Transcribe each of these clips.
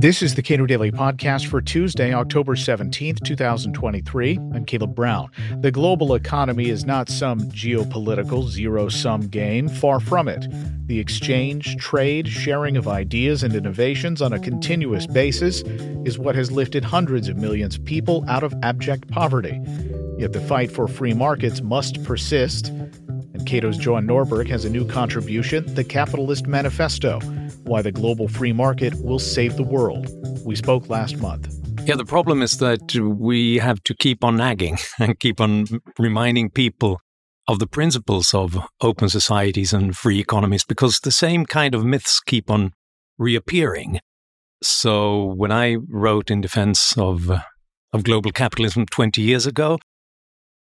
This is the Cato Daily Podcast for Tuesday, October 17th, 2023. I'm Caleb Brown. The global economy is not some geopolitical zero sum game, far from it. The exchange, trade, sharing of ideas and innovations on a continuous basis is what has lifted hundreds of millions of people out of abject poverty. Yet the fight for free markets must persist. And Cato's Johan Norberg has a new contribution The Capitalist Manifesto why the global free market will save the world. We spoke last month. Yeah, the problem is that we have to keep on nagging and keep on reminding people of the principles of open societies and free economies because the same kind of myths keep on reappearing. So when I wrote in defense of of global capitalism 20 years ago,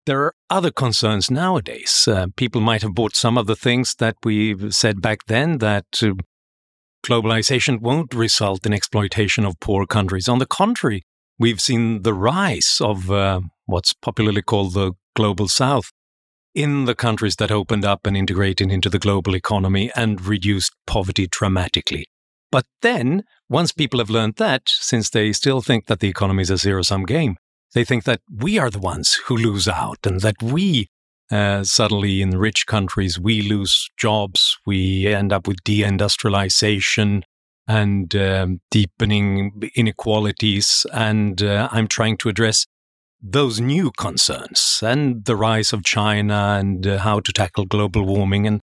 there are other concerns nowadays. Uh, people might have bought some of the things that we said back then that uh, globalization won't result in exploitation of poor countries. On the contrary, we've seen the rise of uh, what's popularly called the global south in the countries that opened up and integrated into the global economy and reduced poverty dramatically. But then, once people have learned that, since they still think that the economy is a zero sum game, they think that we are the ones who lose out and that we uh, suddenly, in rich countries, we lose jobs. We end up with deindustrialization and um, deepening inequalities. And uh, I'm trying to address those new concerns and the rise of China and uh, how to tackle global warming and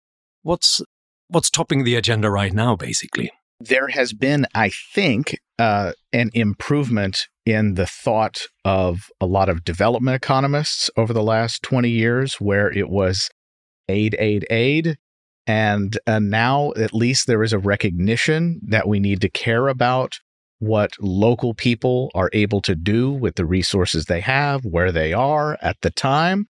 what's what's topping the agenda right now, basically. There has been, I think, uh, an improvement in the thought of a lot of development economists over the last 20 years, where it was aid, aid, aid. And uh, now, at least, there is a recognition that we need to care about what local people are able to do with the resources they have, where they are at the time,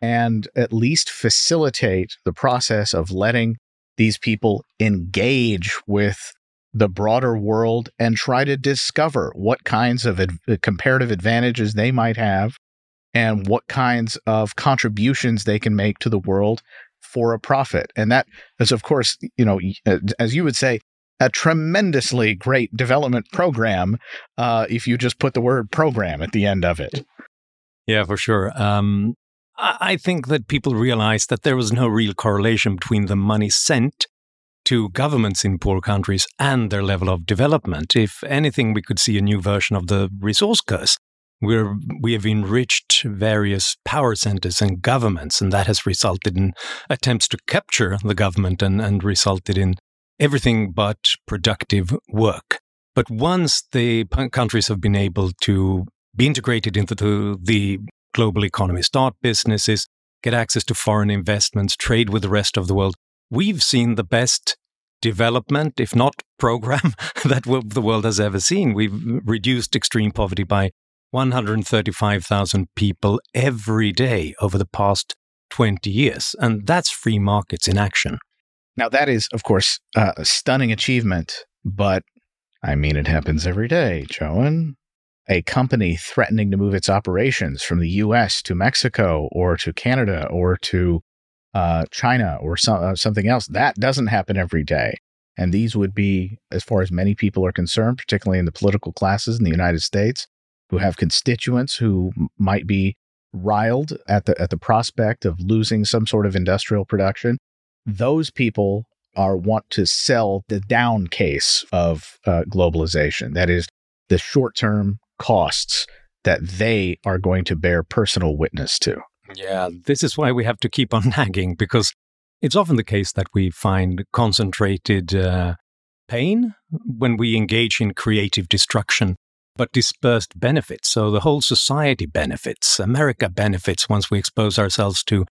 and at least facilitate the process of letting these people engage with the broader world and try to discover what kinds of ad- uh, comparative advantages they might have and what kinds of contributions they can make to the world for a profit. And that is, of course, you know, uh, as you would say, a tremendously great development program uh, if you just put the word program at the end of it. Yeah, for sure. Um, I think that people realize that there was no real correlation between the money sent to governments in poor countries and their level of development. If anything, we could see a new version of the resource curse. We're, we have enriched various power centers and governments, and that has resulted in attempts to capture the government and, and resulted in everything but productive work. But once the countries have been able to be integrated into the, the global economy, start businesses, get access to foreign investments, trade with the rest of the world, we've seen the best development, if not program, that the world has ever seen. We've reduced extreme poverty by 135,000 people every day over the past 20 years. And that's free markets in action. Now, that is, of course, uh, a stunning achievement, but I mean, it happens every day, Johan. A company threatening to move its operations from the US to Mexico or to Canada or to uh, China or uh, something else. That doesn't happen every day. And these would be, as far as many people are concerned, particularly in the political classes in the United States, who have constituents who might be riled at the at the prospect of losing some sort of industrial production. Those people are want to sell the down case of uh, globalization. That is the short term costs that they are going to bear personal witness to. Yeah, this is why we have to keep on nagging because it's often the case that we find concentrated uh, pain when we engage in creative destruction, but dispersed benefits. So the whole society benefits. America benefits once we expose ourselves to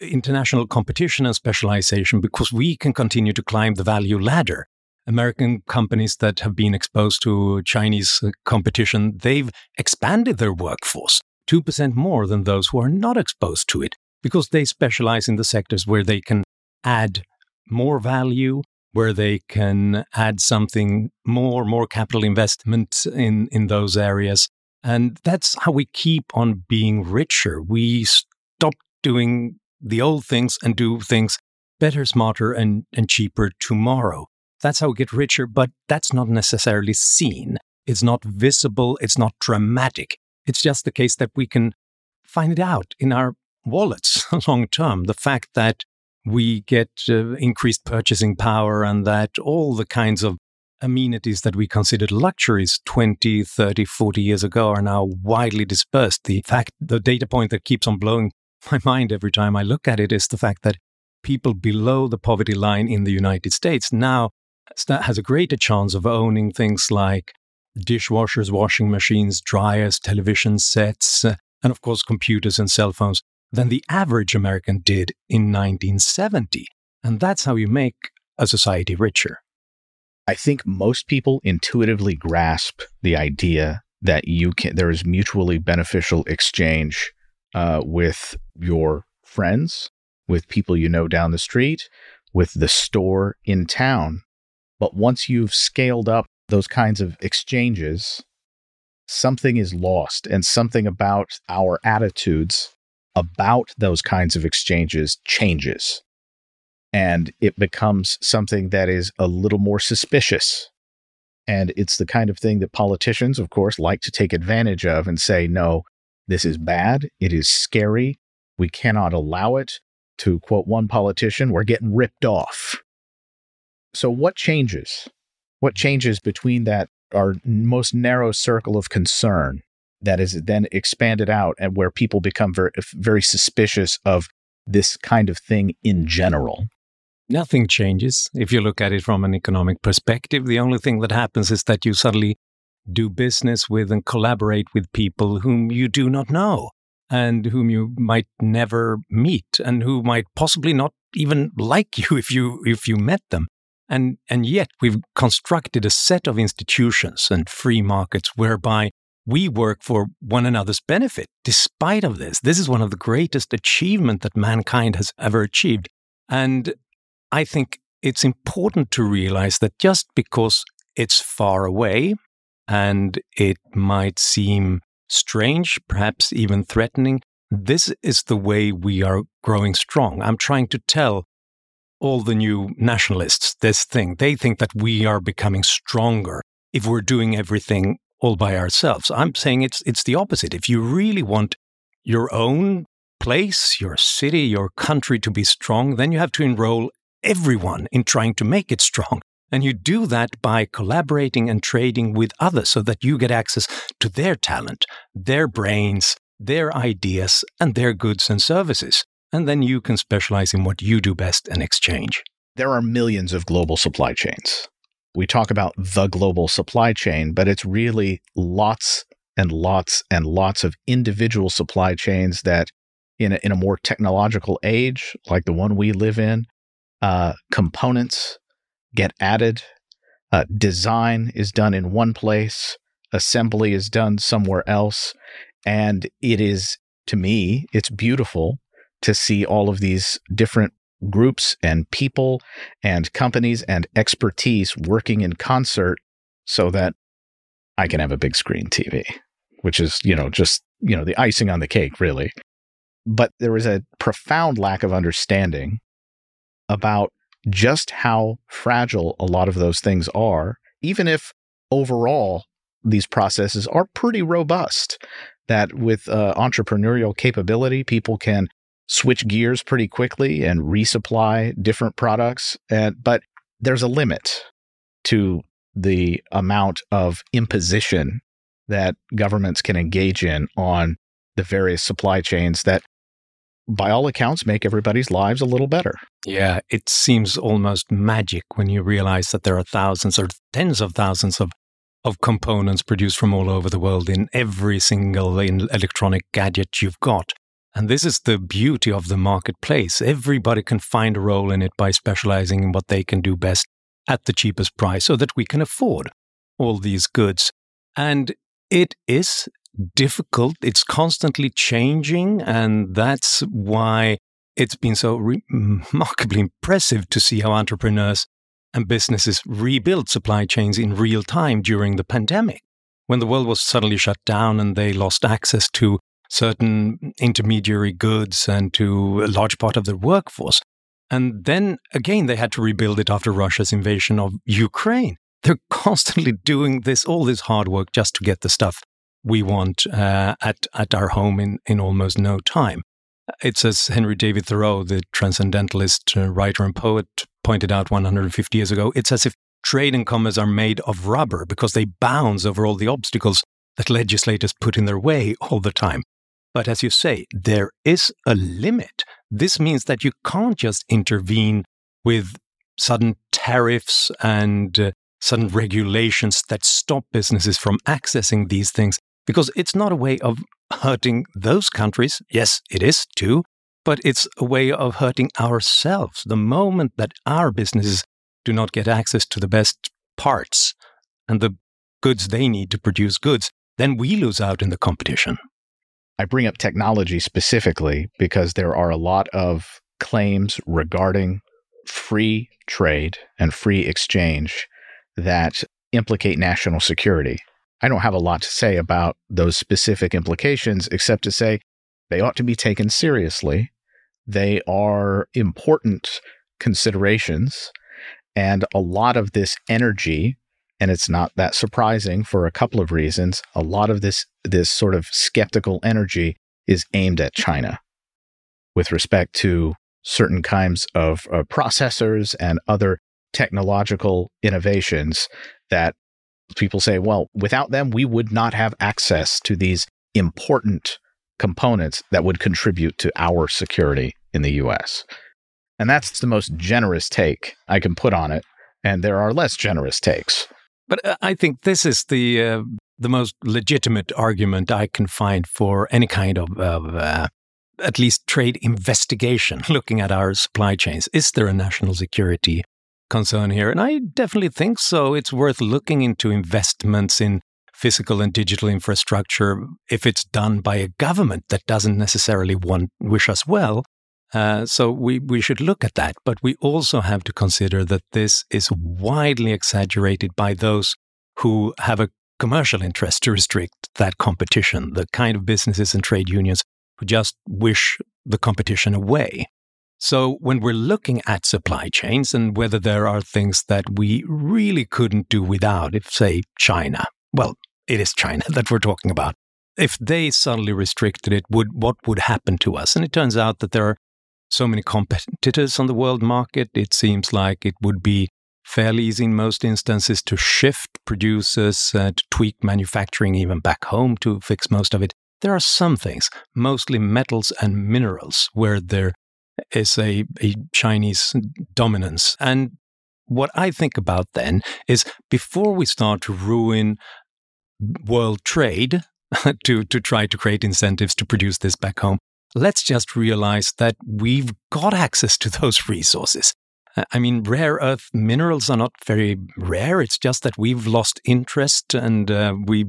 international competition and specialization because we can continue to climb the value ladder. American companies that have been exposed to Chinese uh, competition, they've expanded their workforce. 2% more than those who are not exposed to it because they specialize in the sectors where they can add more value, where they can add something more, more capital investment in, in those areas. And that's how we keep on being richer. We stop doing the old things and do things better, smarter, and, and cheaper tomorrow. That's how we get richer, but that's not necessarily seen. It's not visible. It's not dramatic. It's just the case that we can find it out in our wallets long term. The fact that we get uh, increased purchasing power and that all the kinds of amenities that we considered luxuries 20, 30, 40 years ago are now widely dispersed. The fact, the data point that keeps on blowing my mind every time I look at it is the fact that people below the poverty line in the United States now has a greater chance of owning things like dishwashers, washing machines, dryers, television sets, uh, and of course computers and cell phones than the average American did in 1970. And that's how you make a society richer. I think most people intuitively grasp the idea that you can there is mutually beneficial exchange uh, with your friends, with people you know down the street, with the store in town. But once you've scaled up those kinds of exchanges, something is lost, and something about our attitudes about those kinds of exchanges changes and it becomes something that is a little more suspicious. And it's the kind of thing that politicians, of course, like to take advantage of and say, no, this is bad. It is scary. We cannot allow it. To quote one politician, we're getting ripped off. So, what changes? What changes between that, our most narrow circle of concern that is then expanded out and where people become very, very suspicious of this kind of thing in general? Nothing changes. If you look at it from an economic perspective, the only thing that happens is that you suddenly do business with and collaborate with people whom you do not know and whom you might never meet and who might possibly not even like you if you if you met them. And and yet we've constructed a set of institutions and free markets whereby we work for one another's benefit despite of this this is one of the greatest achievement that mankind has ever achieved and I think it's important to realize that just because it's far away and it might seem strange, perhaps even threatening, this is the way we are growing strong. I'm trying to tell all the new nationalists this thing. They think that we are becoming stronger if we're doing everything all by ourselves. I'm saying it's it's the opposite. If you really want your own place, your city, your country to be strong, then you have to enroll everyone in trying to make it strong. And you do that by collaborating and trading with others so that you get access to their talent, their brains, their ideas, and their goods and services. And then you can specialize in what you do best and exchange. There are millions of global supply chains. We talk about the global supply chain, but it's really lots and lots and lots of individual supply chains that, in a, in a more technological age like the one we live in, uh, components get added. Uh, design is done in one place, assembly is done somewhere else. And it is, to me, it's beautiful to see all of these different groups and people and companies and expertise working in concert so that I can have a big screen TV, which is, you know, just, you know, the icing on the cake, really. But there is a profound lack of understanding about just how fragile a lot of those things are, even if overall these processes are pretty robust. That with uh, entrepreneurial capability, people can switch gears pretty quickly and resupply different products. And, but there's a limit to the amount of imposition that governments can engage in on the various supply chains that by all accounts, make everybody's lives a little better. Yeah, it seems almost magic when you realize that there are thousands or tens of thousands of, of components produced from all over the world in every single electronic gadget you've got. And this is the beauty of the marketplace. Everybody can find a role in it by specializing in what they can do best at the cheapest price so that we can afford all these goods. And it is difficult. It's constantly changing. And that's why it's been so re- remarkably impressive to see how entrepreneurs and businesses rebuild supply chains in real time during the pandemic. When the world was suddenly shut down and they lost access to certain intermediary goods and to a large part of their workforce. And then again, they had to rebuild it after Russia's invasion of Ukraine. They're constantly doing this, all this hard work just to get the stuff we want uh, at, at our home in, in almost no time. It's as Henry David Thoreau, the transcendentalist uh, writer and poet, pointed out 150 years ago. It's as if trade and commerce are made of rubber because they bounce over all the obstacles that legislators put in their way all the time. But as you say, there is a limit. This means that you can't just intervene with sudden tariffs and uh, sudden regulations that stop businesses from accessing these things because it's not a way of hurting those countries. Yes, it is too, but it's a way of hurting ourselves. The moment that our businesses do not get access to the best parts and the goods they need to produce goods, then we lose out in the competition. I bring up technology specifically because there are a lot of claims regarding free trade and free exchange that implicate national security. I don't have a lot to say about those specific implications except to say they ought to be taken seriously. They are important considerations. And a lot of this energy and it's not that surprising for a couple of reasons. A lot of this this sort of skeptical energy is aimed at China with respect to certain kinds of uh, processors and other technological innovations that people say, well, without them, we would not have access to these important components that would contribute to our security in the US. And that's the most generous take I can put on it. And there are less generous takes. But uh, I think this is the uh, the most legitimate argument I can find for any kind of, of uh, at least trade investigation, looking at our supply chains. Is there a national security concern here? And I definitely think so. It's worth looking into investments in physical and digital infrastructure if it's done by a government that doesn't necessarily want wish us well uh, so we, we should look at that. But we also have to consider that this is widely exaggerated by those who have a commercial interest to restrict that competition, the kind of businesses and trade unions who just wish the competition away. So when we're looking at supply chains and whether there are things that we really couldn't do without, if, say, China, well, it is China that we're talking about. If they suddenly restricted it, would what would happen to us? And it turns out that there are so many competitors on the world market, it seems like it would be fairly easy in most instances to shift producers, uh, to tweak manufacturing even back home to fix most of it. There are some things, mostly metals and minerals, where there is a, a Chinese dominance. And what I think about then is before we start to ruin world trade to, to try to create incentives to produce this back home, let's just realize that we've got access to those resources. I mean, rare earth minerals are not very rare. It's just that we've lost interest and uh, we,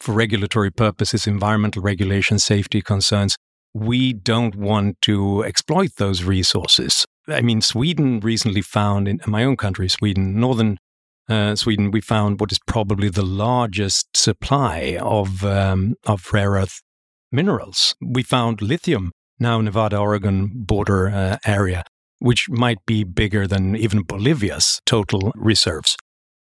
for regulatory purposes, environmental regulation, safety concerns, we don't want to exploit those resources. I mean, Sweden recently found in my own country, Sweden, northern uh, Sweden, we found what is probably the largest supply of um, of rare earth minerals. We found lithium now Nevada Oregon border uh, area, which might be bigger than even Bolivia's total reserves.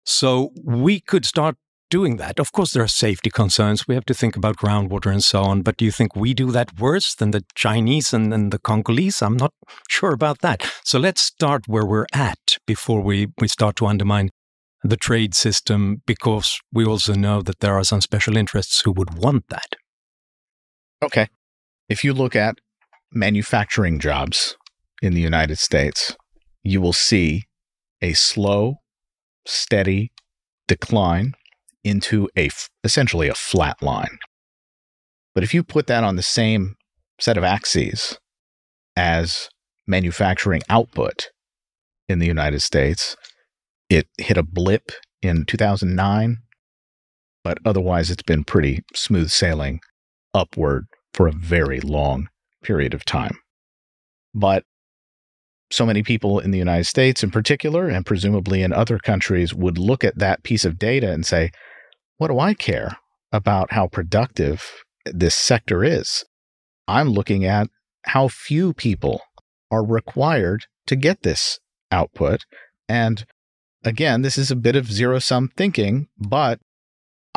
So we could start doing that. Of course, there are safety concerns. We have to think about groundwater and so on. But do you think we do that worse than the Chinese and, and the Congolese? I'm not sure about that. So let's start where we're at before we, we start to undermine the trade system, because we also know that there are some special interests who would want that. Okay. If you look at manufacturing jobs in the United States, you will see a slow, steady decline into a essentially a flat line. But if you put that on the same set of axes as manufacturing output in the United States, it hit a blip in 2009, but otherwise it's been pretty smooth sailing upward for a very long period of time. But so many people in the United States, in particular, and presumably in other countries, would look at that piece of data and say, What do I care about how productive this sector is? I'm looking at how few people are required to get this output. And again, this is a bit of zero sum thinking, but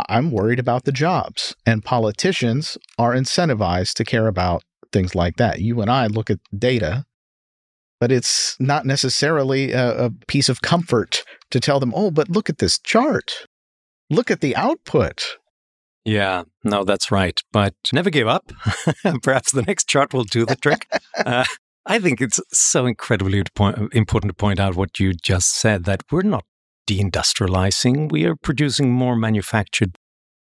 I'm worried about the jobs. And politicians are incentivized to care about things like that. You and I look at data, but it's not necessarily a, a piece of comfort to tell them, oh, but look at this chart. Look at the output. Yeah, no, that's right. But never give up. Perhaps the next chart will do the trick. uh, I think it's so incredibly important to point out what you just said that we're not deindustrializing. We are producing more manufactured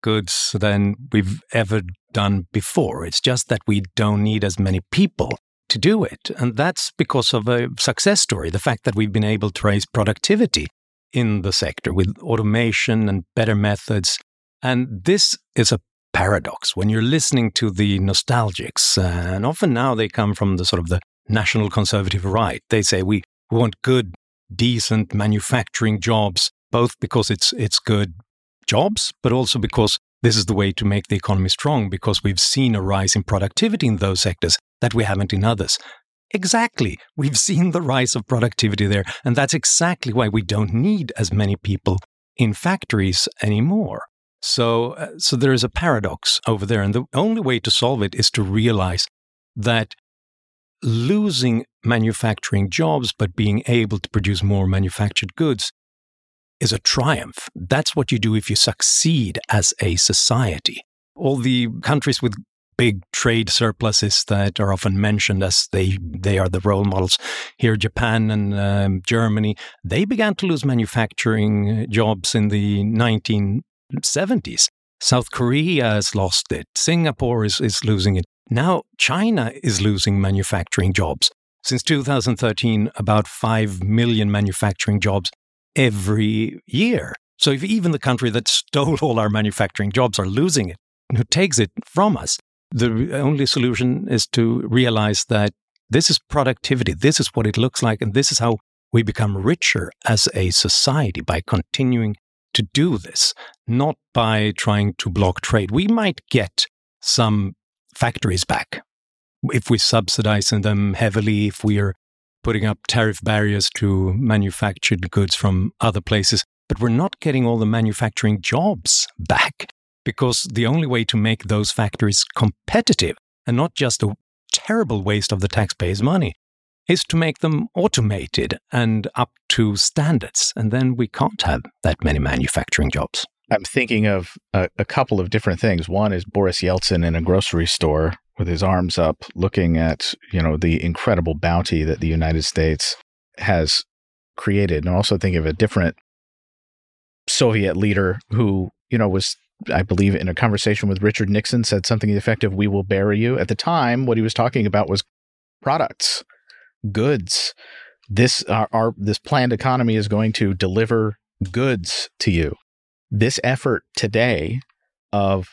goods than we've ever done before. It's just that we don't need as many people to do it. And that's because of a success story the fact that we've been able to raise productivity in the sector with automation and better methods and this is a paradox when you're listening to the nostalgics, uh, and often now they come from the sort of the national conservative right. They say we want good, decent manufacturing jobs, both because it's it's good jobs, but also because this is the way to make the economy strong because we've seen a rise in productivity in those sectors that we haven't in others. Exactly. We've seen the rise of productivity there. And that's exactly why we don't need as many people in factories anymore. So, uh, so there is a paradox over there. And the only way to solve it is to realize that losing manufacturing jobs, but being able to produce more manufactured goods is a triumph. That's what you do if you succeed as a society. All the countries with big trade surpluses that are often mentioned as they they are the role models here japan and um, germany they began to lose manufacturing jobs in the 1970s South Korea has lost it. Singapore is, is losing it. Now, China is losing manufacturing jobs. Since 2013, about 5 million manufacturing jobs every year. So, if even the country that stole all our manufacturing jobs are losing it, who takes it from us, the only solution is to realize that this is productivity. This is what it looks like. And this is how we become richer as a society by continuing to do this, not by trying to block trade. We might get some factories back if we subsidize them heavily, if we are putting up tariff barriers to manufactured goods from other places. But we're not getting all the manufacturing jobs back because the only way to make those factories competitive and not just a terrible waste of the taxpayers' money is to make them automated and up to standards. And then we can't have that many manufacturing jobs. I'm thinking of a, a, couple of different things. One is Boris Yeltsin in a grocery store with his arms up, looking at you know the incredible bounty that the United States has created, and I'm also think of a different Soviet leader who you know was. I believe in a conversation with Richard Nixon said something effective, we will bury you. At the time, what he was talking about was products goods. This our, our this planned economy is going to deliver goods to you. This effort today of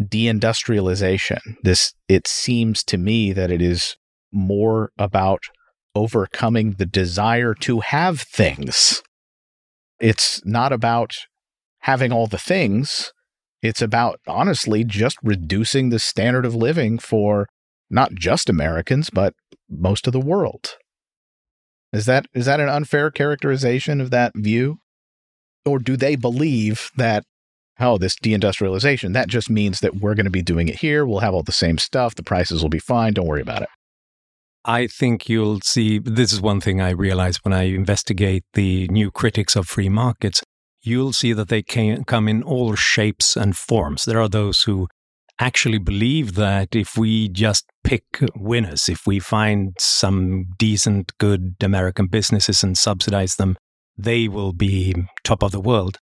deindustrialization, this it seems to me that it is more about overcoming the desire to have things. It's not about having all the things. It's about honestly just reducing the standard of living for not just Americans, but most of the world. Is that is that an unfair characterization of that view? Or do they believe that oh, this deindustrialization, that just means that we're going to be doing it here, we'll have all the same stuff, the prices will be fine, don't worry about it. I think you'll see this is one thing I realize when I investigate the new critics of free markets. You'll see that they can come in all shapes and forms. There are those who actually believe that if we just pick winners, if we find some decent, good American businesses and subsidize them, they will be top of the world.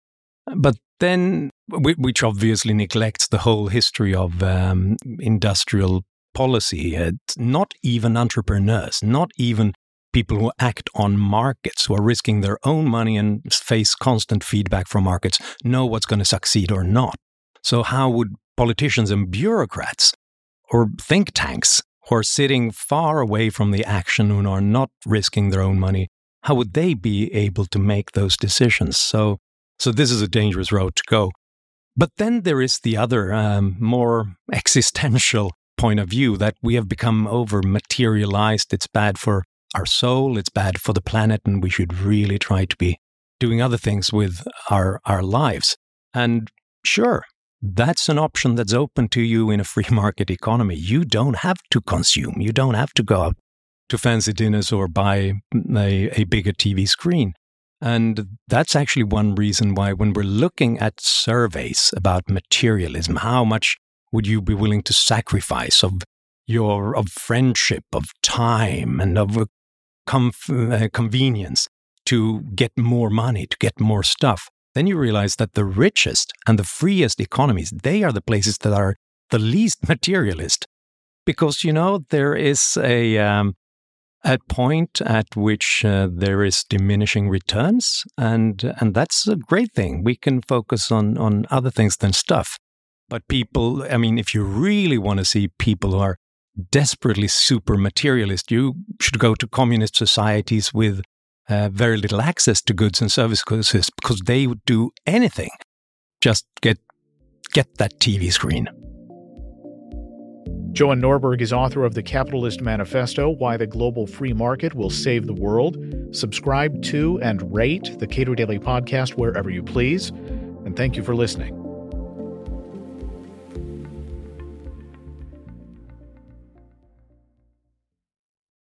But then, which obviously neglects the whole history of um, industrial policy, uh, not even entrepreneurs, not even people who act on markets, who are risking their own money and face constant feedback from markets, know what's going to succeed or not. So, how would politicians and bureaucrats or think tanks who are sitting far away from the action and are not risking their own money, how would they be able to make those decisions? So, so this is a dangerous road to go. But then there is the other, um, more existential point of view that we have become over materialized. It's bad for our soul, it's bad for the planet, and we should really try to be doing other things with our, our lives. And sure, that's an option that's open to you in a free market economy. You don't have to consume, you don't have to go out to fancy dinners or buy a, a bigger TV screen. And that's actually one reason why, when we're looking at surveys about materialism, how much would you be willing to sacrifice of your of friendship, of time, and of comf- uh, convenience to get more money, to get more stuff? Then you realize that the richest and the freest economies, they are the places that are the least materialist. Because, you know, there is a, um, a point at which uh, there is diminishing returns, and, and that's a great thing. We can focus on, on other things than stuff. But people, I mean, if you really want to see people who are desperately super materialist, you should go to communist societies with uh, very little access to goods and services because they would do anything just get get that TV screen. Johan Norberg is author of The Capitalist Manifesto Why the Global Free Market Will Save the World. Subscribe to and rate the Cato Daily Podcast wherever you please. And thank you for listening.